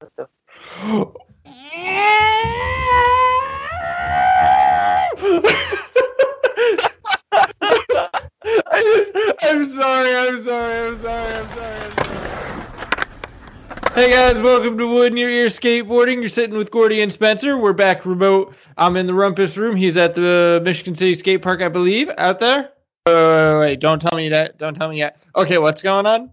I just, I'm sorry, I'm sorry, I'm sorry, I'm sorry, I'm sorry. Hey guys, welcome to Wood in Your Ear Skateboarding. You're sitting with Gordy and Spencer. We're back remote. I'm in the Rumpus room. He's at the Michigan City Skate Park, I believe, out there. Uh, wait, don't tell me that. Don't tell me yet. Okay, what's going on? All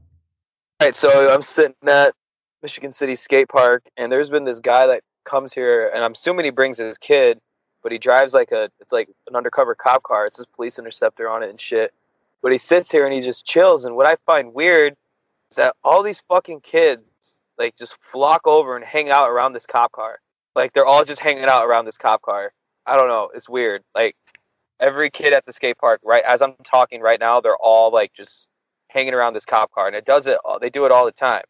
right, so I'm sitting at Michigan City Skate Park, and there's been this guy that comes here, and I'm assuming he brings his kid, but he drives like a, it's like an undercover cop car. It's his police interceptor on it and shit. But he sits here and he just chills. And what I find weird is that all these fucking kids like just flock over and hang out around this cop car. Like they're all just hanging out around this cop car. I don't know. It's weird. Like every kid at the skate park, right as I'm talking right now, they're all like just hanging around this cop car, and it does it. They do it all the time,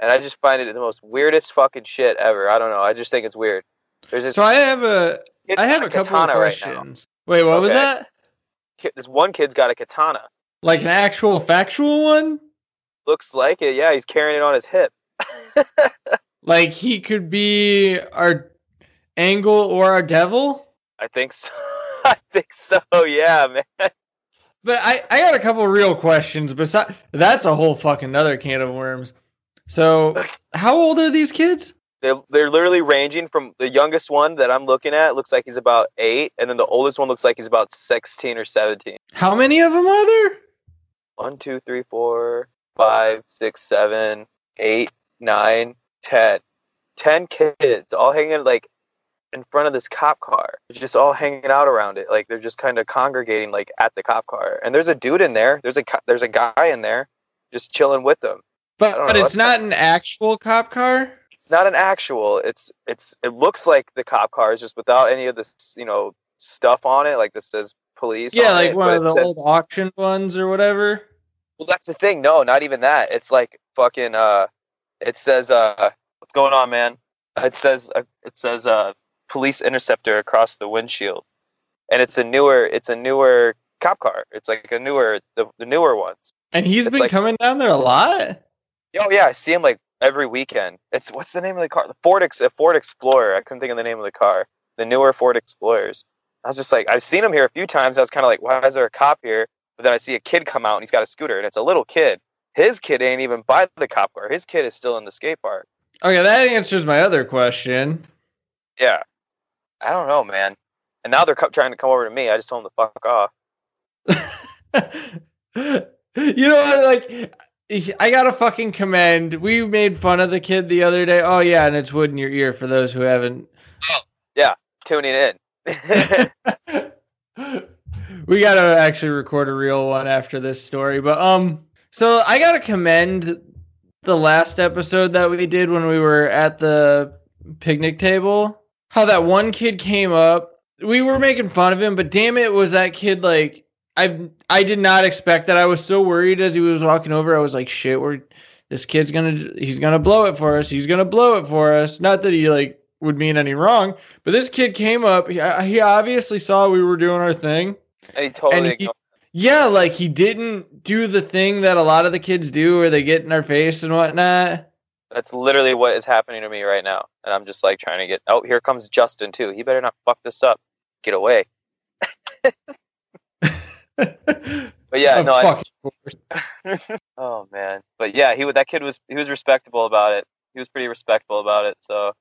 and I just find it the most weirdest fucking shit ever. I don't know. I just think it's weird. There's this. So I have a I have with a couple of katana right questions. Wait, what was that? This one kid's got a katana. Like an actual factual one? Looks like it. Yeah, he's carrying it on his hip. Like he could be our angle or our devil? I think so. I think so. Yeah, man. But I, I got a couple real questions. Besides, that's a whole fucking other can of worms. So, how old are these kids? They're, they're literally ranging from the youngest one that I'm looking at looks like he's about eight, and then the oldest one looks like he's about 16 or 17. How many of them are there? One, two, three, four, five, six, seven, eight, nine, ten. Ten kids all hanging like in front of this cop car. They're just all hanging out around it. Like they're just kind of congregating like at the cop car. And there's a dude in there. There's a there's a guy in there just chilling with them. But, but know, it's not an actual cop car. It's not an actual. It's it's it looks like the cop car is just without any of this, you know, stuff on it like this says police. Yeah, on like it, one of the says- old auction ones or whatever. Well, that's the thing. No, not even that. It's like fucking. Uh, it says, uh, "What's going on, man?" It says, uh, "It says, uh, police interceptor across the windshield," and it's a newer. It's a newer cop car. It's like a newer, the, the newer ones. And he's It's been like- coming down there a lot. Oh yeah, I see him like every weekend. It's what's the name of the car? The Ford Ex, a Ford Explorer. I couldn't think of the name of the car. The newer Ford Explorers. I was just like, I've seen him here a few times. I was kind of like, why is there a cop here? But then I see a kid come out and he's got a scooter and it's a little kid. His kid ain't even by the cop car. His kid is still in the skate park. Oh, okay, that answers my other question. Yeah, I don't know, man. And now they're co- trying to come over to me. I just told them to fuck off. you know what? Like, I gotta fucking commend. We made fun of the kid the other day. Oh yeah, and it's wood in your ear for those who haven't. Yeah, tuning in. we gotta actually record a real one after this story. But um, so I gotta commend the last episode that we did when we were at the picnic table. How that one kid came up. We were making fun of him, but damn it, was that kid like I I did not expect that. I was so worried as he was walking over. I was like, shit, we're this kid's gonna he's gonna blow it for us. He's gonna blow it for us. Not that he like would mean any wrong, but this kid came up. He, he obviously saw we were doing our thing. and he totally And he- Yeah, like he didn't do the thing that a lot of the kids do, where they get in our face and whatnot. That's literally what is happening to me right now. And I'm just like trying to get. Oh, here comes Justin too. He better not fuck this up. Get away. But yeah, no. I, oh man. But yeah, he that kid was he was respectable about it. He was pretty respectful about it. So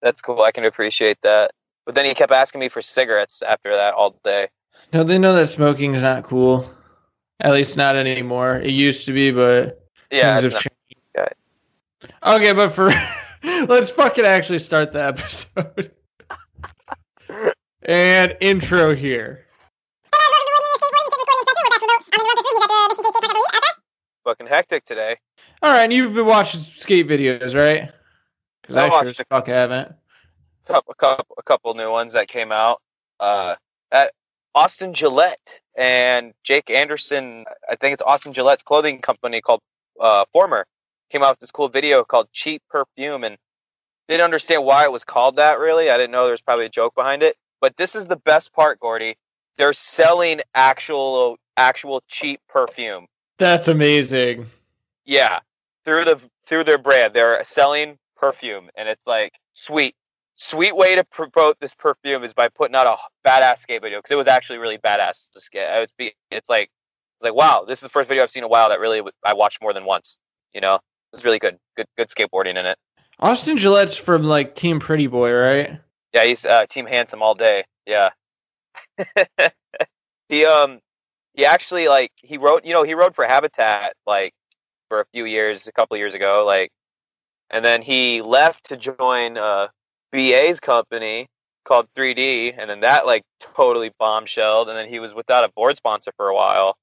that's cool. I can appreciate that. But then he kept asking me for cigarettes after that all day. No, they know that smoking is not cool. At least not anymore. It used to be, but Yeah. things have changed. Okay, but for let's fucking actually start the episode. and intro here. Fucking hectic today. All right, and you've been watching skate videos, right? Because I I, sure watched as a fuck haven't. couple, couple, a couple new ones that came out. Uh, at Austin Gillette and Jake Anderson. I think it's Austin Gillette's clothing company called uh, Former came out with this cool video called "Cheap Perfume" and didn't understand why it was called that. Really, I didn't know there was probably a joke behind it. But this is the best part, Gordy. They're selling actual, actual cheap perfume. That's amazing. Yeah, through the through their brand, they're selling perfume, and it's like sweet, sweet way to promote this perfume is by putting out a badass skate video because it was actually really badass to skate. It's be, it's like like wow, this is the first video I've seen in a while that really I watched more than once. You know, it was really good, good, good skateboarding in it. Austin Gillette's from like Team Pretty Boy, right? Yeah, he's uh, Team Handsome all day. Yeah. he um he actually like he wrote you know he wrote for Habitat like for a few years a couple years ago like and then he left to join uh BA's company called 3D and then that like totally bombshelled and then he was without a board sponsor for a while.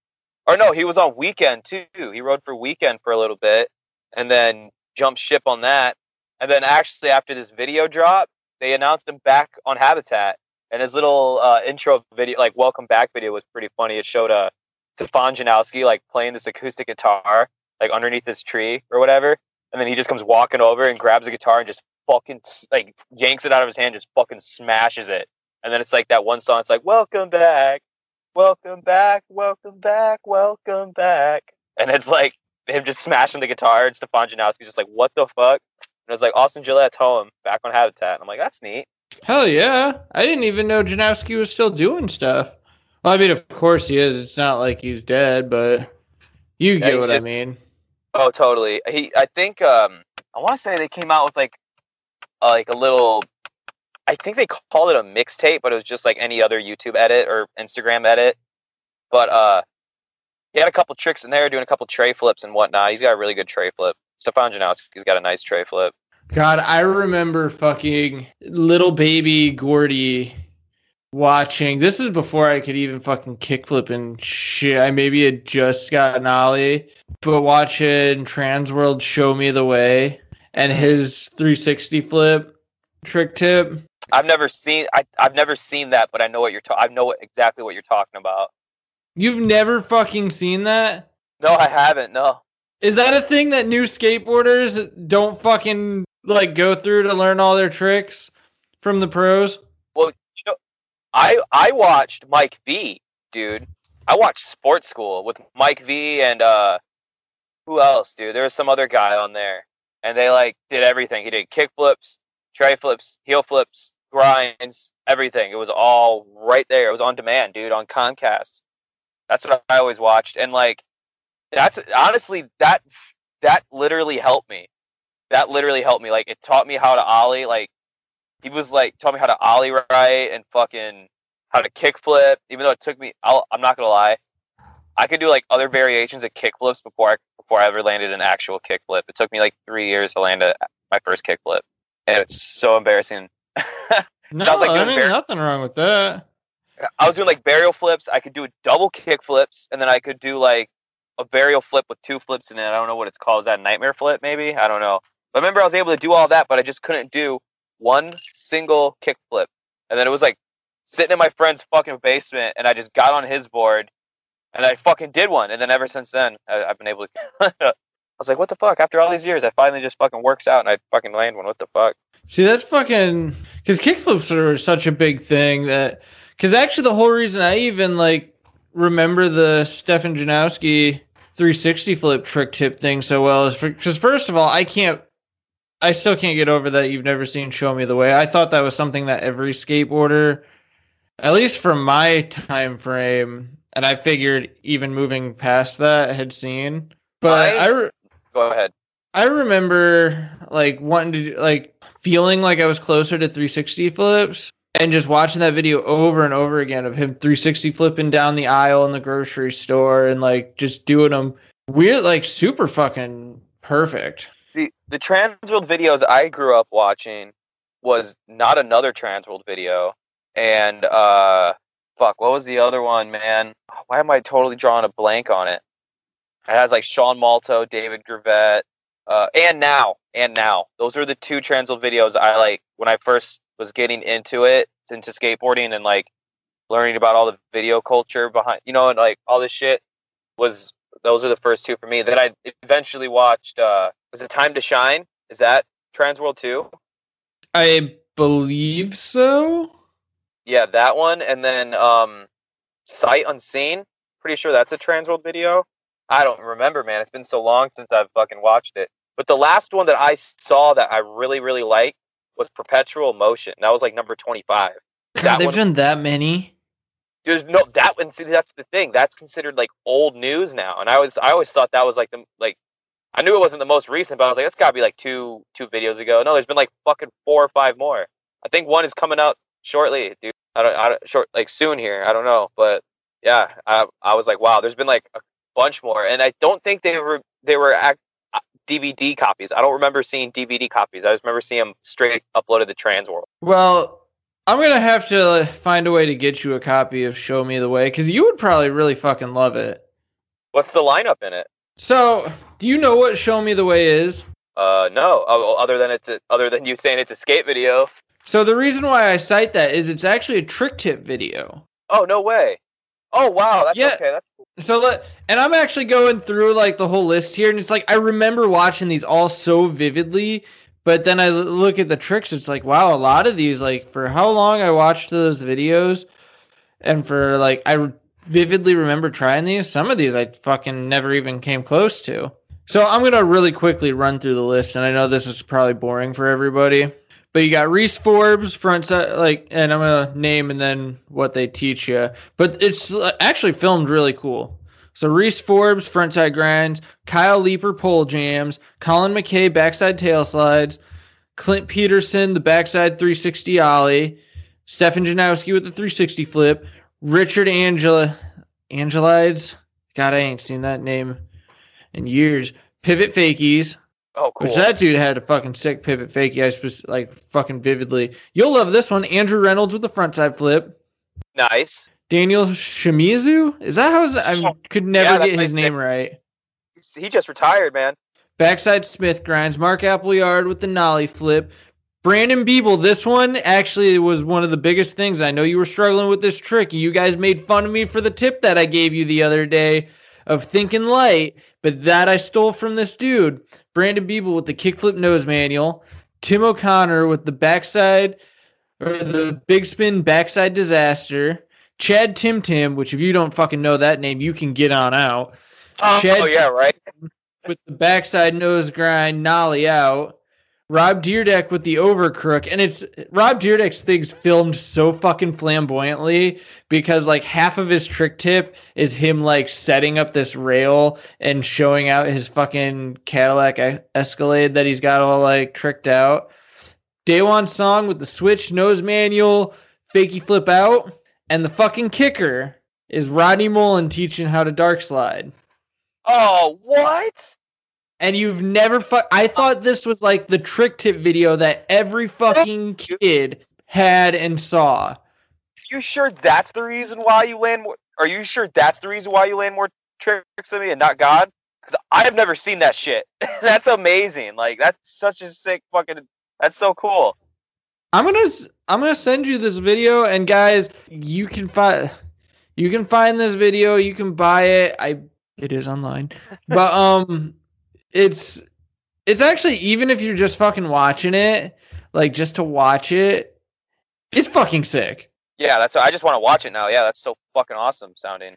Or no he was on Weekend too. He rode for Weekend for a little bit and then jumped ship on that and then actually after this video drop they announced him back on Habitat and his little uh, intro video, like welcome back video, was pretty funny. It showed uh, Stefan Janoski like playing this acoustic guitar like underneath this tree or whatever, and then he just comes walking over and grabs the guitar and just fucking like yanks it out of his hand, just fucking smashes it, and then it's like that one song. It's like welcome back, welcome back, welcome back, welcome back, and it's like him just smashing the guitar, and Stefan Janoski's just like what the fuck. And it's like Austin Gillette's home, back on Habitat. And I'm like, that's neat. Hell yeah. I didn't even know Janoski was still doing stuff. Well, I mean, of course he is. It's not like he's dead, but you Yeah, get what just- I mean. Oh, totally. He, I think, um, I want to say they came out with like, uh, like a little. I think they called it a mixtape, but it was just like any other YouTube edit or Instagram edit. But uh, he had a couple tricks in there, doing a couple tray flips and whatnot. He's got a really good tray flip. Stefan Janoski's got a nice tray flip. God, I remember fucking little baby Gordy watching. This is before I could even fucking kickflip and shit. I maybe had just gotten Ollie, but watching Transworld show me the way and his 360 flip trick tip. I've never seen. I, I've never seen that, but I know what you're. Ta- I know what, exactly what you're talking about. You've never fucking seen that? No, I haven't. No. Is that a thing that new skateboarders don't fucking like go through to learn all their tricks from the pros? Well you know, I I watched Mike V, dude. I watched Sports School with Mike V and uh who else, dude? There was some other guy on there. And they like did everything. He did kick flips, tray flips, heel flips, grinds, everything. It was all right there. It was on demand, dude, on Comcast. That's what I always watched. And like that's honestly that that literally helped me. That literally helped me. Like it taught me how to ollie like he was like taught me how to ollie right and fucking how to kickflip. Even though it took me, I'll, I'm not gonna lie, I could do like other variations of kickflips before I before I ever landed an actual kickflip. It took me like three years to land a, my first kickflip, and it's so embarrassing. No, Sounds like I mean bear- nothing wrong with that. I was doing like varial flips. I could do double kick flips, and then I could do like a varial flip with two flips in it. I don't know what it's called. Is that a nightmare flip? Maybe I don't know. But remember, I was able to do all that, but I just couldn't do one single kick flip. And then it was like sitting in my friend's fucking basement, and I just got on his board, and I fucking did one. And then ever since then, I, I've been able to. I was like, what the fuck? After all these years, I finally just fucking works out, and I fucking land one. What the fuck? See, that's fucking because kickflips are such a big thing that because actually the whole reason I even like remember the Stefan Janoski 360 flip trick tip thing so well is because first of all I can't I still can't get over that you've never seen Show Me the Way. I thought that was something that every skateboarder, at least from my time frame, and I figured even moving past that had seen. But I- I, re- Go ahead. I remember like wanting to like feeling like I was closer to 360 flips and just watching that video over and over again of him 360 flipping down the aisle in the grocery store and like just doing them weird like super fucking perfect. The Transworld videos I grew up watching was not another Transworld video, and uh, fuck, what was the other one, man? Why am I totally drawing a blank on it? It has like Sean Malto, David Gravette, uh, and now, and now. Those are the two Transworld videos I like when I first was getting into it, into skateboarding, and like learning about all the video culture behind, you know, and like all this shit was. Those are the first two for me. Then I eventually watched. uh was it Time to Shine? Is that Transworld 2? I believe so. Yeah, that one. And then um Sight Unseen. Pretty sure that's a Transworld video. I don't remember, man. It's been so long since I've fucking watched it. But the last one that I saw that I really really liked was Perpetual Motion. That was like number twenty five. God, they've one, done that many. There's no that one. See, that's the thing. That's considered like old news now. And I was I always thought that was like the like I knew it wasn't the most recent, but I was like, that's got to be like two two videos ago. No, there's been like fucking four or five more. I think one is coming out shortly, dude. I don't, I don't short like soon here. I don't know, but yeah, I I was like, wow, there's been like a bunch more, and I don't think they were they were act, DVD uh, copies. I don't remember seeing DVD copies. I just remember seeing them straight uploaded to Transworld. Well, I'm gonna have to find a way to get you a copy of Show Me the Way because you would probably really fucking love it. What's the lineup in it? So, do you know what "Show Me the Way" is? Uh, no. Other than it's a, other than you saying it's a skate video. So the reason why I cite that is it's actually a trick tip video. Oh no way! Oh wow, that's yeah. okay. That's cool. So let, and I'm actually going through like the whole list here, and it's like I remember watching these all so vividly, but then I look at the tricks. It's like wow, a lot of these like for how long I watched those videos, and for like I vividly remember trying these. Some of these I fucking never even came close to. So I'm gonna really quickly run through the list, and I know this is probably boring for everybody, but you got Reese Forbes front side, like, and I'm gonna name and then what they teach you. But it's uh, actually filmed really cool. So Reese Forbes frontside grinds, Kyle Leeper pole jams, Colin McKay backside tail slides, Clint Peterson the backside 360 ollie, Stefan Janoski with the 360 flip, Richard Angela Angelides. God, I ain't seen that name in years. Pivot fakies. Oh, cool. Which that dude had a fucking sick pivot fakie. I was like fucking vividly. You'll love this one. Andrew Reynolds with the frontside flip. Nice. Daniel Shimizu. Is that how? I could never yeah, get his name right. He just retired, man. Backside Smith grinds. Mark Appleyard with the nollie flip. Brandon Biebel, this one actually was one of the biggest things. I know you were struggling with this trick. You guys made fun of me for the tip that I gave you the other day of thinking light, but that I stole from this dude. Brandon Biebel with the kickflip nose manual. Tim O'Connor with the backside or the big spin backside disaster. Chad Tim Tim, which if you don't fucking know that name, you can get on out. Oh, Chad oh yeah, right. With the backside nose grind, nollie out. Rob Dyrdek with the overcrook, and it's Rob Dyrdek's things filmed so fucking flamboyantly because like half of his trick tip is him like setting up this rail and showing out his fucking Cadillac Escalade that he's got all like tricked out. Daewon Song with the switch nose manual, fakey flip out, and the fucking kicker is Rodney Mullen teaching how to dark slide. Oh, what? And you've never fu- I thought this was like the trick tip video that every fucking kid had and saw. Are you sure that's the reason why you land more? Are you sure that's the reason why you land more tricks than me and not God? Because I have never seen that shit. that's amazing. Like that's such a sick fucking. That's so cool. I'm gonna I'm gonna send you this video, and guys, you can find you can find this video. You can buy it. I it is online, but um it's it's actually even if you're just fucking watching it, like just to watch it, it's fucking sick. Yeah, that's I just want to watch it now. Yeah, that's so fucking awesome sounding.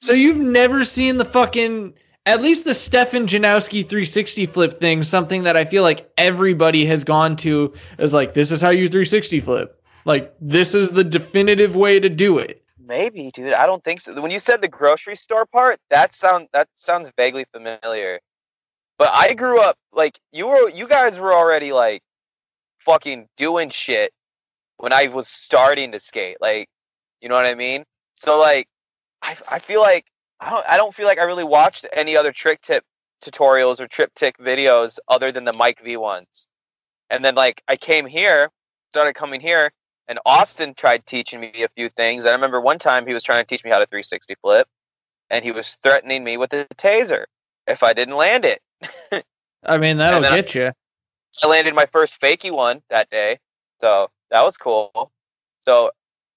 So you've never seen the fucking at least the Stefan Janoski 360 flip thing, something that I feel like everybody has gone to is like this is how you 360 flip. Like this is the definitive way to do it. Maybe, dude. I don't think so. When you said the grocery store part, that sound that sounds vaguely familiar. But I grew up like you were you guys were already like fucking doing shit when I was starting to skate. Like, you know what I mean? So like I I feel like I don't I don't feel like I really watched any other trick tip tutorials or trip tick videos other than the Mike V ones. And then like I came here, started coming here, and Austin tried teaching me a few things. And I remember one time he was trying to teach me how to 360 flip, and he was threatening me with a taser if I didn't land it. I mean, that'll get I, you. I landed my first fakey one that day, so that was cool. So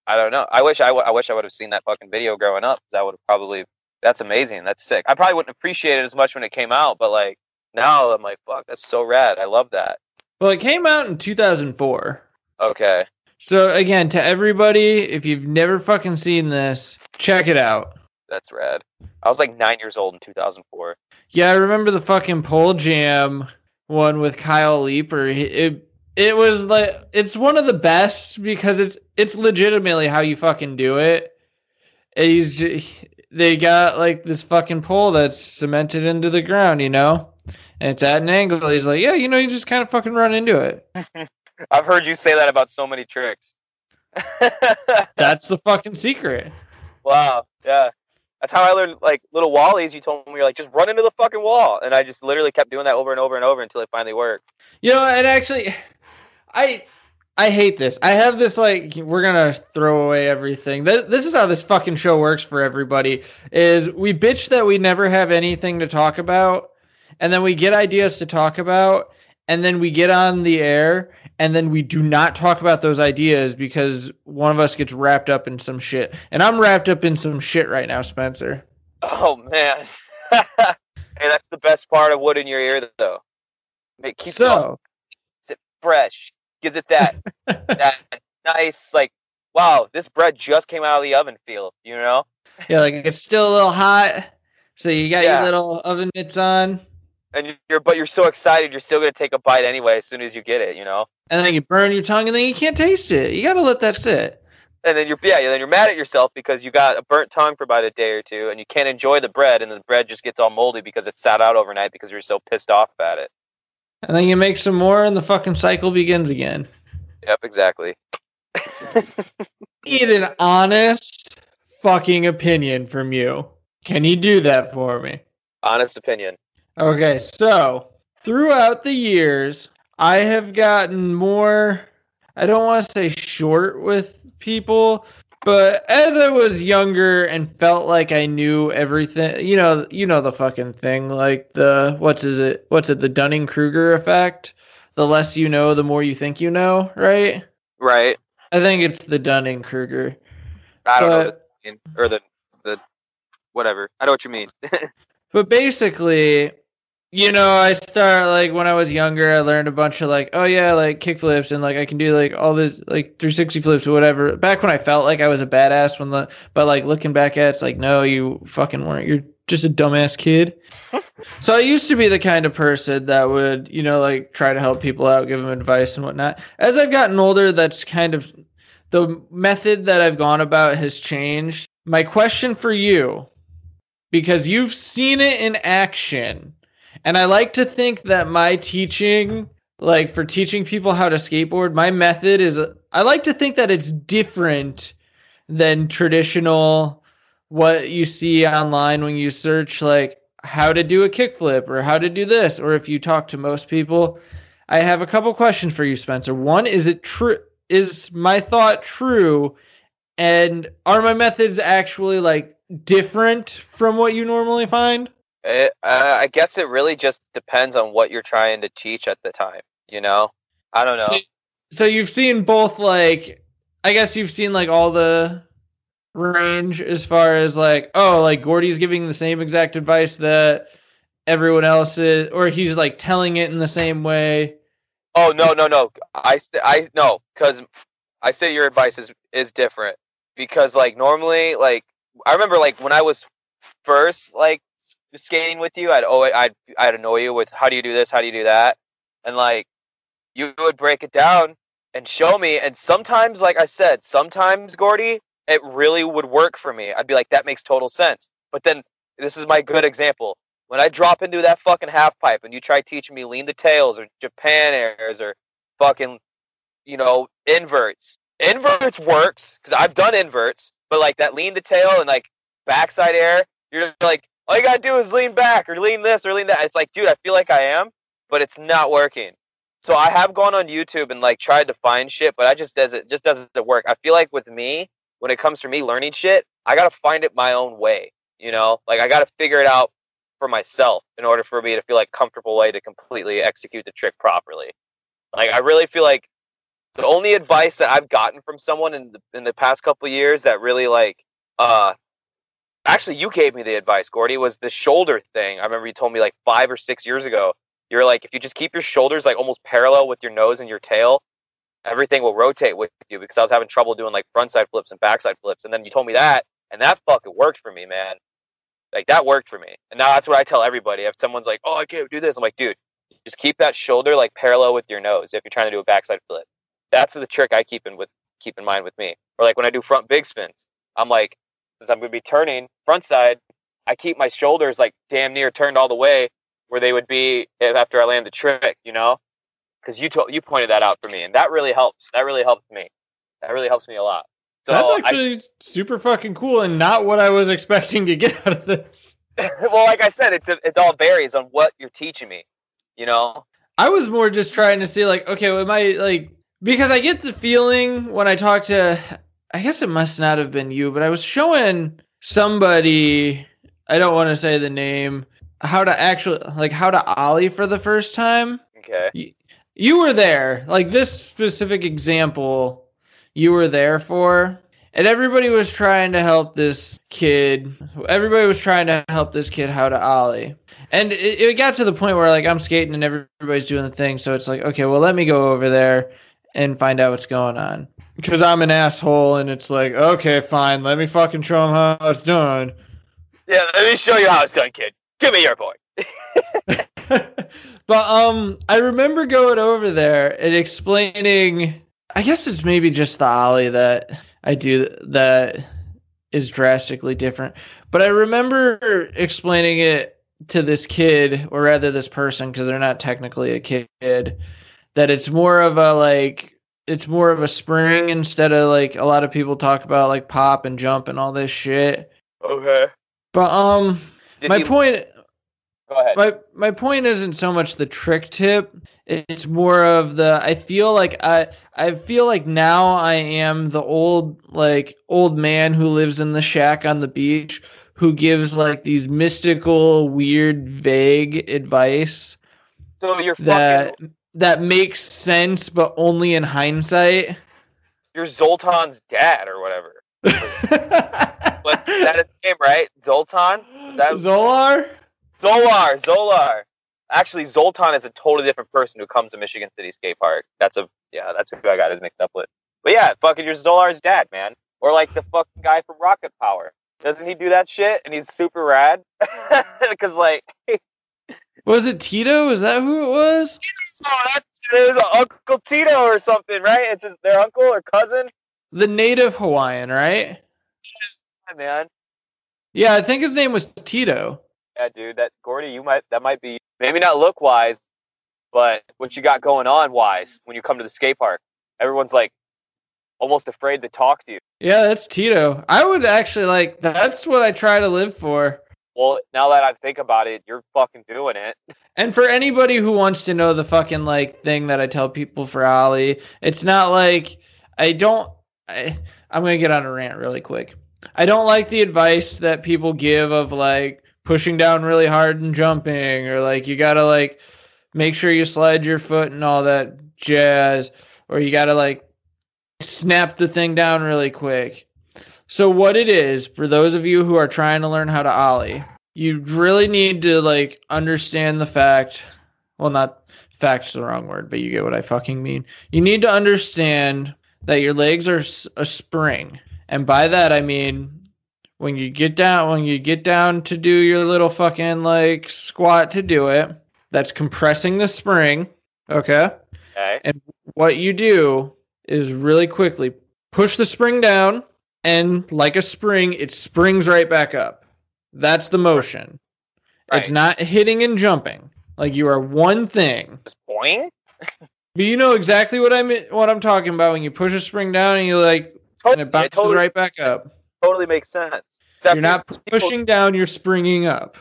I don't know. I wish I, w- I wish I would have seen that fucking video growing up. That would have probably. That's amazing. That's sick. I probably wouldn't appreciate it as much when it came out, but like now I'm like, fuck, that's so rad. I love that. Well, it came out in 2004. Okay. So again, to everybody, if you've never fucking seen this, check it out. That's rad. I was like nine years old in 2004. Yeah, I remember the fucking pole jam one with Kyle Leeper. It it was like it's one of the best because it's it's legitimately how you fucking do it. And he's just, they got like this fucking pole that's cemented into the ground, you know, and it's at an angle. He's like, yeah, you know, you just kind of fucking run into it. I've heard you say that about so many tricks. That's the fucking secret. Wow. Yeah. That's how I learned like little wallies. You told me you're like just run into the fucking wall, and I just literally kept doing that over and over and over until it finally worked. You know, and actually, I I hate this. I have this like we're gonna throw away everything. This, this is how this fucking show works for everybody. Is we bitch that we never have anything to talk about, and then we get ideas to talk about, and then we get on the air, and then we do not talk about those ideas because one of us gets wrapped up in some shit. And I'm wrapped up in some shit right now, Spencer. Oh man. hey, that's the best part of wood in your ear though. It keeps so it fresh. Gives it that that nice like wow, this bread just came out of the oven feel, you know? Yeah, like it's still a little hot. So you got yeah. your little oven mitts on and you're but you're so excited you're still gonna take a bite anyway as soon as you get it you know? And then you burn your tongue and then you can't taste it. You gotta let that sit. And then you're yeah then you're mad at yourself because you got a burnt tongue for about a day or two and you can't enjoy the bread and the bread just gets all moldy because it sat out overnight because you're so pissed off at it. And then you make some more and the fucking cycle begins again. Yep exactly. Need an honest fucking opinion from you. Can you do that for me? Honest opinion Okay, so throughout the years, I have gotten more, I don't want to say short with people, but as I was younger and felt like I knew everything, you know, you know the fucking thing, like the what's is it? What's it? The Dunning Kruger effect. The less you know, the more you think you know, right? Right. I think it's the Dunning Kruger. I don't but, know, or the the whatever. I know what you mean. but basically, you know, I start like when I was younger, I learned a bunch of like, oh yeah, like kick flips and like I can do like all this like 360 flips or whatever. Back when I felt like I was a badass when the but like looking back at it, it's like no, you fucking weren't. You're just a dumbass kid. so I used to be the kind of person that would, you know, like try to help people out, give them advice and whatnot. As I've gotten older, that's kind of the method that I've gone about has changed. My question for you, because you've seen it in action and I like to think that my teaching, like for teaching people how to skateboard, my method is I like to think that it's different than traditional what you see online when you search like how to do a kickflip or how to do this or if you talk to most people. I have a couple questions for you Spencer. One, is it true is my thought true and are my methods actually like different from what you normally find? It, uh, I guess it really just depends on what you're trying to teach at the time. You know, I don't know. So, so you've seen both, like, I guess you've seen like all the range as far as like, oh, like Gordy's giving the same exact advice that everyone else is, or he's like telling it in the same way. Oh no, no, no! I I no, because I say your advice is is different because like normally, like I remember like when I was first like skating with you, I'd always, I'd I'd annoy you with how do you do this, how do you do that, and like you would break it down and show me. And sometimes, like I said, sometimes Gordy, it really would work for me. I'd be like, that makes total sense. But then this is my good example. When I drop into that fucking half pipe and you try teaching me lean the tails or Japan airs or fucking, you know, inverts. Inverts works because I've done inverts, but like that lean the tail and like backside air, you're like, all you gotta do is lean back or lean this or lean that. It's like, dude, I feel like I am, but it's not working. So I have gone on YouTube and like tried to find shit, but I just does it just doesn't work. I feel like with me, when it comes to me learning shit, I gotta find it my own way. You know, like I gotta figure it out for myself in order for me to feel like comfortable way to completely execute the trick properly. Like I really feel like the only advice that I've gotten from someone in the, in the past couple years that really like uh actually you gave me the advice gordy was the shoulder thing. I remember you told me like five or six years ago you're like if you just keep your shoulders like almost parallel with your nose and your tail everything will rotate with you because i was having trouble doing like frontside flips and backside flips. And then you told me that and that fucking worked for me man. Like that worked for me. And now that's what i tell everybody. If someone's like oh i can't do this i'm like dude Just keep that shoulder like parallel with your nose if you're trying to do a backside flip. That's the trick I keep in with keep in mind with me. Or like when I do front big spins, I'm like, since I'm gonna be turning front side, I keep my shoulders like damn near turned all the way where they would be after I land the trick, you know? Because you told you pointed that out for me, and that really helps. That really helps me. That really helps me a lot. So That's actually I, super fucking cool, and not what I was expecting to get out of this. well, like I said, it's it all varies on what you're teaching me. You know, I was more just trying to see, like, okay, am I like because I get the feeling when I talk to, I guess it must not have been you, but I was showing somebody. I don't want to say the name. How to actually like how to ollie for the first time. Okay. You, you were there, like this specific example. You were there for and everybody was trying to help this kid. Everybody was trying to help this kid how to ollie, and it, it, got to the point where like I'm skating and everybody's doing the thing. So it's like, okay, well, let me go over there and find out what's going on because I'm an asshole, and it's like, okay, fine, let me fucking show him how it's done. Yeah, let me show you how it's done, kid. Give me your boy. but um, I remember going over there and explaining. I guess it's maybe just the ollie that I do that is drastically different. But I remember explaining it to this kid, or rather this person, because they're not technically a kid, that it's more of a like it's more of a spring instead of like a lot of people talk about like pop and jump and all this shit. Okay. But um Did my he... point Go ahead. My my point isn't so much the trick tip. It's more of the I feel like I I feel like now I am the old like old man who lives in the shack on the beach who gives like these mystical, weird, vague advice. So you're that fucking... that makes sense, but only in hindsight. You're Zoltan's dad or whatever. but that is his name, right? Zoltan? Is that Zolar? Zolar, Zolar. Actually, Zoltan is a totally different person who comes to Michigan City Skate Park. That's a yeah, that's who I got it mixed up with. But yeah, fucking you're Zolar's dad, man. Or like the fucking guy from Rocket Power. Doesn't he do that shit? And he's super rad. Because like, was it Tito? Is that who it was? Oh, that's it was Uncle Tito or something, right? It's his, their uncle or cousin. The native Hawaiian, right? Yeah, man. Yeah, I think his name was Tito. Yeah, dude, that Gordy, you might that might be maybe not look wise, but what you got going on wise when you come to the skate park. Everyone's like almost afraid to talk to you. Yeah, that's Tito. I would actually like that's what I try to live for. Well, now that I think about it, you're fucking doing it. And for anybody who wants to know the fucking like thing that I tell people for ollie, it's not like I don't I, I'm gonna get on a rant really quick. I don't like the advice that people give of like pushing down really hard and jumping or like you gotta like make sure you slide your foot and all that jazz or you gotta like snap the thing down really quick so what it is for those of you who are trying to learn how to ollie you really need to like understand the fact well not fact's the wrong word but you get what i fucking mean. You need to understand that your legs are a spring. And by that i mean when you get down when you get down to do your little fucking like squat to do it that's compressing the spring okay? Okay. And what you do is really quickly push the spring down and like a spring it springs right back up that's the motion right. it's not hitting and jumping like you are one thing Just boing but you know exactly what i'm what i'm talking about when you push a spring down and you like totally, and it bounces totally, right back up totally makes sense. Definitely. You're not pushing people, down, you're springing up.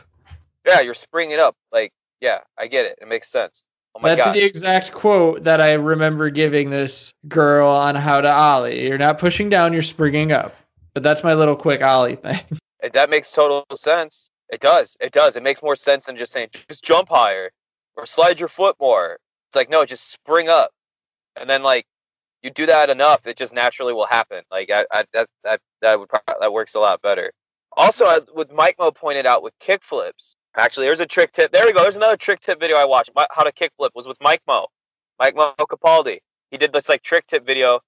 Yeah, you're springing up. Like, yeah, I get it. It makes sense. Oh That's God. the exact quote that I remember giving this girl on how to ollie. You're not pushing down, you're springing up. But that's my little quick ollie thing. That makes total sense. It does. It does. It makes more sense than just saying just jump higher or slide your foot more. It's like no, just spring up, and then like you do that enough, it just naturally will happen. Like I, I that that that would that works a lot better. Also, with Mike Mo pointed out with kick flips. Actually, there's a trick tip. There we go. There's another trick tip video I watched. How to kick flip was with Mike Mo, Mike Mo Capaldi. He did this like trick tip video,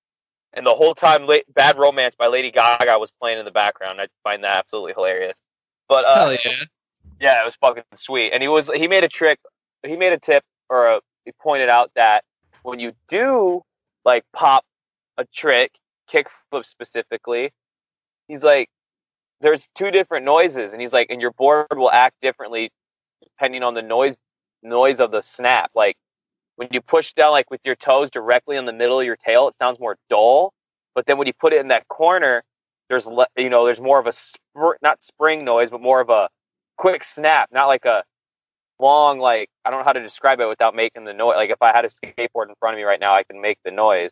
and the whole time, "Bad Romance" by Lady Gaga was playing in the background. I find that absolutely hilarious. But uh, Hell yeah, yeah, it was fucking sweet. And he was he made a trick. He made a tip or uh, he pointed out that when you do like pop a trick, kickflip specifically, he's like, there's two different noises, and he's like, and your board will act differently depending on the noise noise of the snap. Like when you push down like with your toes directly in the middle of your tail, it sounds more dull. But then when you put it in that corner, there's le- you know there's more of a not spring noise, but more of a quick snap, not like a long like I don't know how to describe it without making the noise. Like if I had a skateboard in front of me right now, I can make the noise.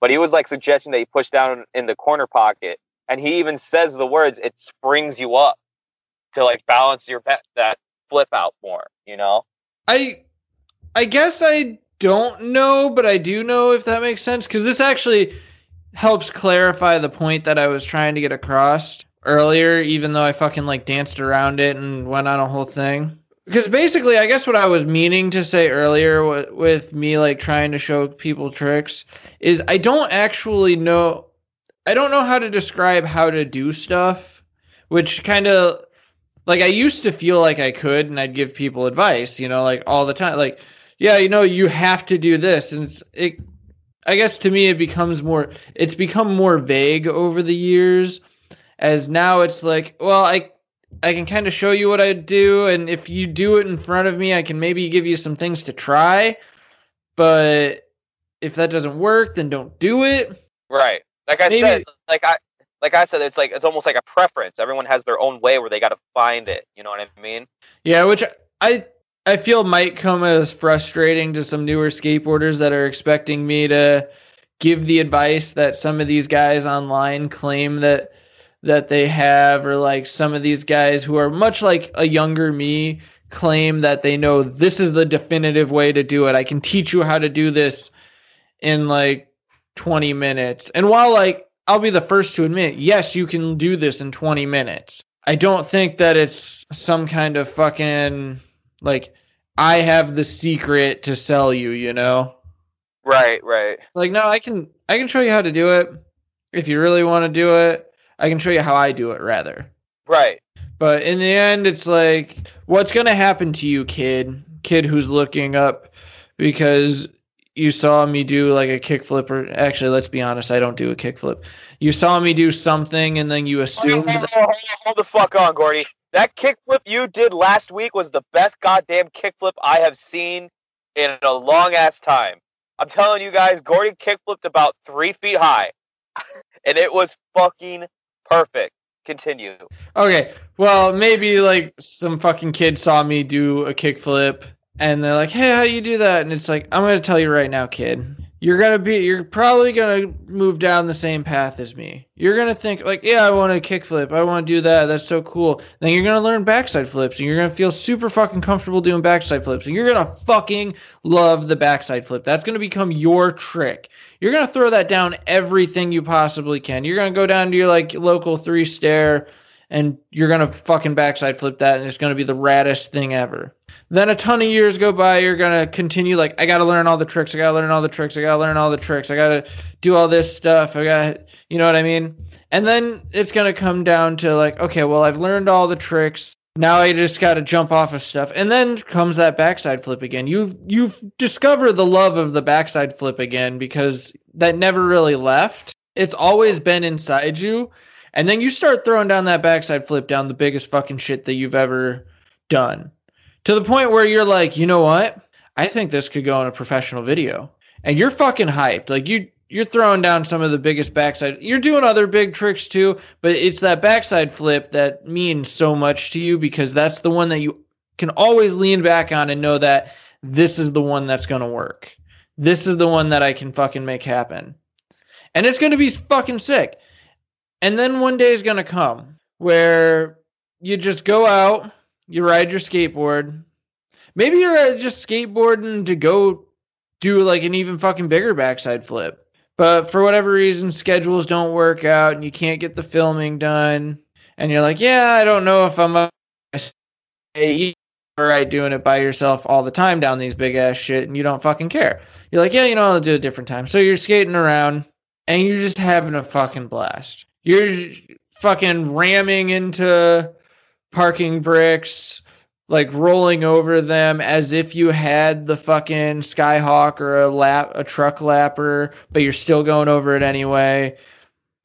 But he was like suggesting that you push down in the corner pocket, and he even says the words, "It springs you up to like balance your bet that flip out more." You know? I I guess I don't know, but I do know if that makes sense because this actually helps clarify the point that I was trying to get across earlier, even though I fucking like danced around it and went on a whole thing. Because basically, I guess what I was meaning to say earlier with me like trying to show people tricks is I don't actually know, I don't know how to describe how to do stuff, which kind of like I used to feel like I could and I'd give people advice, you know, like all the time. Like, yeah, you know, you have to do this. And it's, it, I guess to me, it becomes more, it's become more vague over the years as now it's like, well, I, I can kind of show you what I do. And if you do it in front of me, I can maybe give you some things to try. But if that doesn't work, then don't do it. Right. Like I Maybe- said, like I like I said, it's like it's almost like a preference. Everyone has their own way where they got to find it. You know what I mean? Yeah, which I I feel might come as frustrating to some newer skateboarders that are expecting me to give the advice that some of these guys online claim that that they have or like some of these guys who are much like a younger me claim that they know this is the definitive way to do it. I can teach you how to do this in like 20 minutes. And while like I'll be the first to admit, yes, you can do this in 20 minutes. I don't think that it's some kind of fucking like I have the secret to sell you, you know? Right. Right. Like no, I can I can show you how to do it if you really want to do it. I can show you how I do it rather. Right. But in the end it's like what's going to happen to you, kid? Kid who's looking up because you saw me do like a kickflip or actually let's be honest, I don't do a kickflip. You saw me do something and then you assumed hold, hold, hold the fuck on, Gordy. That kickflip you did last week was the best goddamn kickflip I have seen in a long ass time. I'm telling you guys, Gordy kickflipped about three feet high, and it was fucking perfect. Continue. Okay, well, maybe like some fucking kid saw me do a kickflip and they're like, "Hey, how you do that?" And it's like, "I'm going to tell you right now, kid. You're going to be you're probably going to move down the same path as me. You're going to think like, "Yeah, I want to kickflip. I want to do that. That's so cool." Then you're going to learn backside flips and you're going to feel super fucking comfortable doing backside flips and you're going to fucking love the backside flip. That's going to become your trick. You're going to throw that down everything you possibly can. You're going to go down to your like local three stair and you're gonna fucking backside flip that, and it's gonna be the raddest thing ever. Then a ton of years go by, you're gonna continue like, I gotta learn all the tricks, I gotta learn all the tricks, I gotta learn all the tricks, I gotta do all this stuff, I gotta, you know what I mean? And then it's gonna come down to like, okay, well, I've learned all the tricks. Now I just gotta jump off of stuff, and then comes that backside flip again. You've you've discovered the love of the backside flip again because that never really left. It's always been inside you, and then you start throwing down that backside flip down the biggest fucking shit that you've ever done. To the point where you're like, you know what? I think this could go in a professional video. And you're fucking hyped. Like you you're throwing down some of the biggest backside. You're doing other big tricks too, but it's that backside flip that means so much to you because that's the one that you can always lean back on and know that this is the one that's going to work. This is the one that I can fucking make happen. And it's going to be fucking sick. And then one day is going to come where you just go out, you ride your skateboard. Maybe you're uh, just skateboarding to go do like an even fucking bigger backside flip. But for whatever reason, schedules don't work out and you can't get the filming done. And you're like, yeah, I don't know if I'm a right doing it by yourself all the time down these big ass shit and you don't fucking care. You're like, yeah, you know, I'll do it a different time. So you're skating around and you're just having a fucking blast. You're fucking ramming into parking bricks, like rolling over them as if you had the fucking skyhawk or a lap a truck lapper but you're still going over it anyway.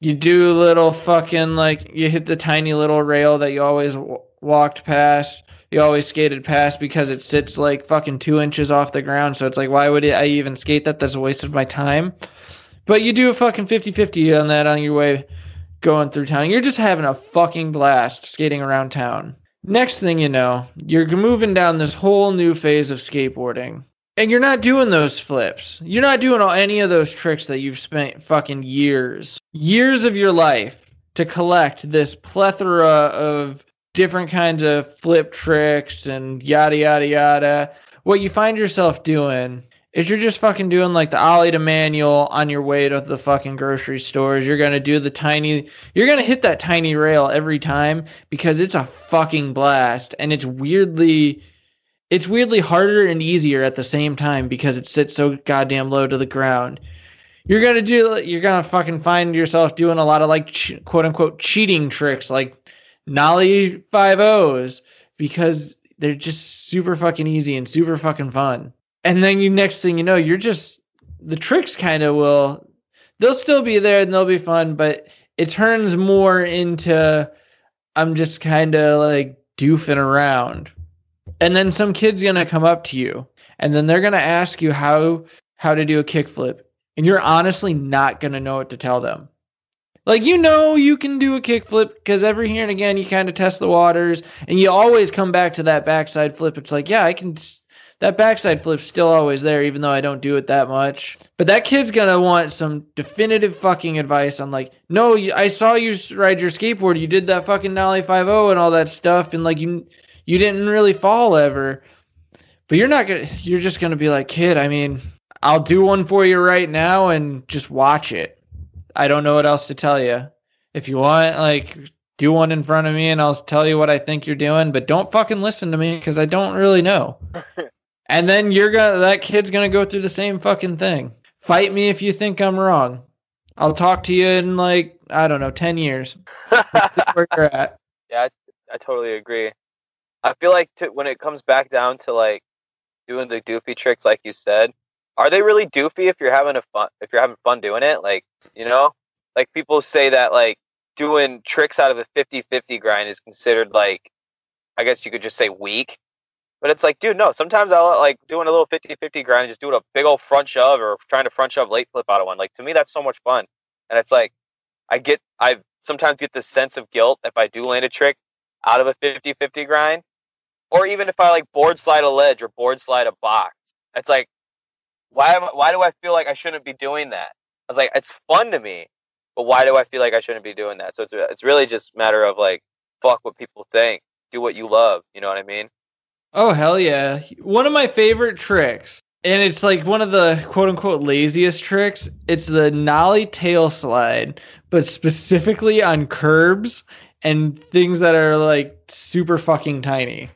You do little fucking like you hit the tiny little rail that you always w- walked past. You always skated past because it sits like fucking two inches off the ground. So it's like why would i even skate that? That's a waste of my time. But you do a fucking 50-50 on that on your way going through town you're just having a fucking blast skating around town Next thing you know, you're moving down this whole new phase of skateboarding. And you're not doing those flips. You're not doing all, any of those tricks that you've spent fucking years, years of your life to collect this plethora of different kinds of flip tricks and yada, yada, yada. What you find yourself doing is you're just fucking doing like the ollie to manual on your way to the fucking grocery stores. You're gonna do the tiny, you're gonna hit that tiny rail every time because it's a fucking blast and it's weirdly, it's weirdly harder and easier at the same time because it sits so goddamn low to the ground. You're gonna do, you're gonna fucking find yourself doing a lot of like quote unquote cheating tricks like nollie five O's because they're just super fucking easy and super fucking fun and then you next thing you know you're just the tricks kind of will they'll still be there and they'll be fun but it turns more into i'm just kind of like doofing around. And then some kid's gonna come up to you and then they're gonna ask you how how to do a kickflip and you're honestly not gonna know what to tell them. Like you know you can do a kickflip because every here and again you kind of test the waters and you always come back to that backside flip. It's like yeah i can that backside flip's still always there, even though I don't do it that much. But that kid's gonna want some definitive fucking advice on like, no, I saw you ride your skateboard. You did that fucking nollie five zero and all that stuff, and like you, you didn't really fall ever. But you're not gonna. You're just gonna be like, kid. I mean, I'll do one for you right now and just watch it. I don't know what else to tell you. If you want, like, do one in front of me and I'll tell you what I think you're doing, but don't fucking listen to me because I don't really know. And then you're gonna that kid's gonna go through the same fucking thing. Fight me if you think I'm wrong. I'll talk to you in like I don't know, ten years. where you're at. Yeah, I, I, totally agree. I feel like to, when it comes back down to like doing the doofy tricks, like you said, are they really doofy if you're having a fun if you're having fun doing it? Like you know, like people say that like doing tricks out of a 50-50 grind is considered like I guess you could just say weak but it's like, dude, no. Sometimes I uh, like doing a little 50-50 grind, just doing a big old front shove or trying to front shove late flip out of one. Like to me, that's so much fun. And it's like, I get, I sometimes get this sense of guilt if I do land a trick out of a 50-50 grind, or even if I like board slide a ledge or board slide a box. It's like, why am, why do I feel like I shouldn't be doing that? I was like, it's fun to me, but why do I feel like I shouldn't be doing that? So it's it's really just matter of like, fuck what people think. Do what you love. You know what I mean? Oh hell yeah! One of my favorite tricks, and it's like one of the quote unquote laziest tricks. It's the nollie tail slide, but specifically on curbs and things that are like super fucking tiny.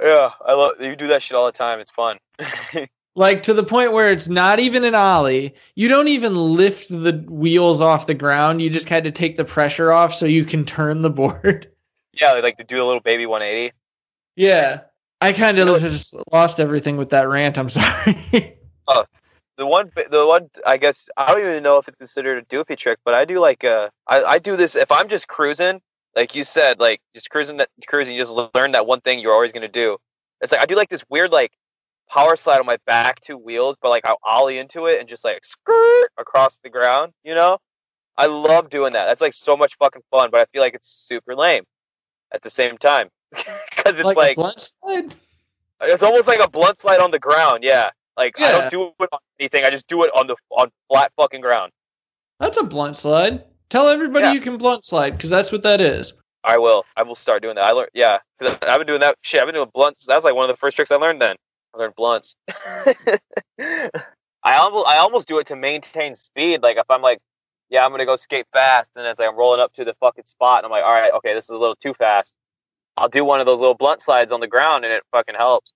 Yeah, I love you do that shit all the time. It's fun. like to the point where it's not even an ollie. You don't even lift the wheels off the ground. You just kind of take the pressure off so you can turn the board. Yeah, like to do a little baby 180. Yeah. I kind of just lost everything with that rant. I'm sorry. oh, the one, the one. I guess I don't even know if it's considered a doofy trick, but I do like. Uh, I I do this if I'm just cruising, like you said, like just cruising that cruising. You just learn that one thing you're always gonna do. It's like I do like this weird like power slide on my back two wheels, but like I'll ollie into it and just like skirt across the ground. You know, I love doing that. That's like so much fucking fun, but I feel like it's super lame at the same time because it's like, like. It's almost like a blunt slide on the ground. Yeah, like yeah. I don't do it on anything. I just do it on the on flat fucking ground. That's a blunt slide. Tell everybody yeah. you can blunt slide because that's what that is. I will. I will start doing that. I learned. Yeah, because I've been doing that. Shit, I've been doing blunts. That's like one of the first tricks I learned. Then I learned blunts. I almost I almost do it to maintain speed. Like if I'm like, yeah, I'm gonna go skate fast, and it's like I'm rolling up to the fucking spot, and I'm like, all right, okay, this is a little too fast. I'll do one of those little blunt slides on the ground and it fucking helps.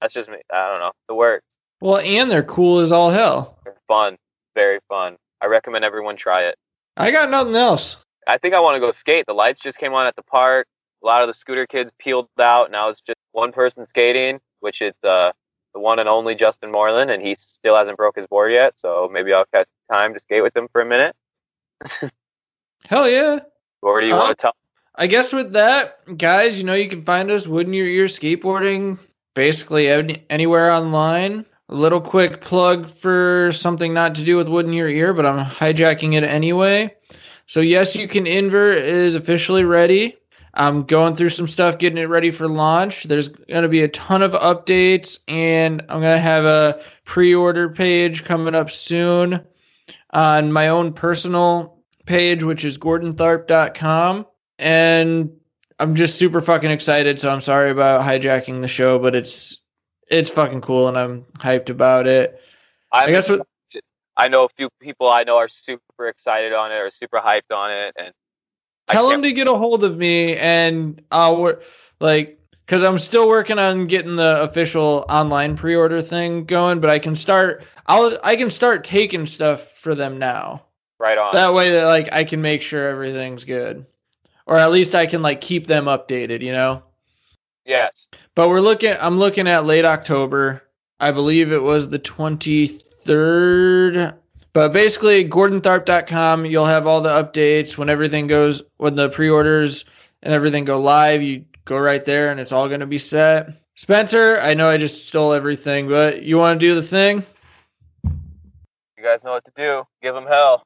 That's just me. I don't know. It works. Well, and they're cool as all hell. They're fun. Very fun. I recommend everyone try it. I got nothing else. I think I want to go skate. The lights just came on at the park. A lot of the scooter kids peeled out. Now it's just one person skating, which is uh, the one and only Justin Moreland, and he still hasn't broke his board yet. So maybe I'll catch time to skate with him for a minute. Hell yeah! Or do you Uh, want to tell? I guess with that, guys, you know you can find us Wooden Your Ear Skateboarding basically any, anywhere online. A little quick plug for something not to do with Wooden Your Ear, but I'm hijacking it anyway. So yes, you can invert is officially ready. I'm going through some stuff, getting it ready for launch. There's going to be a ton of updates, and I'm going to have a pre-order page coming up soon on my own personal page, which is gordontharp.com. And I'm just super fucking excited. So I'm sorry about hijacking the show, but it's it's fucking cool, and I'm hyped about it. I'm I guess what I know a few people I know are super excited on it or super hyped on it, and tell can't- to get a hold of me, and I'll work like because I'm still working on getting the official online pre-order thing going, but I can start. I'll I can start taking stuff for them now. right on. That way, that like I can make sure everything's good, or at least I can like keep them updated. You know. yes, But we're looking. I'm looking at late October. I believe it was the 23rd. But basically, GordonTharp.com. You'll have all the updates when everything goes when the pre-orders and everything go live. You go right there, and it's all going to be set. Spencer, I know I just stole everything, but you want to do the thing? you guys know what to do. Give them hell.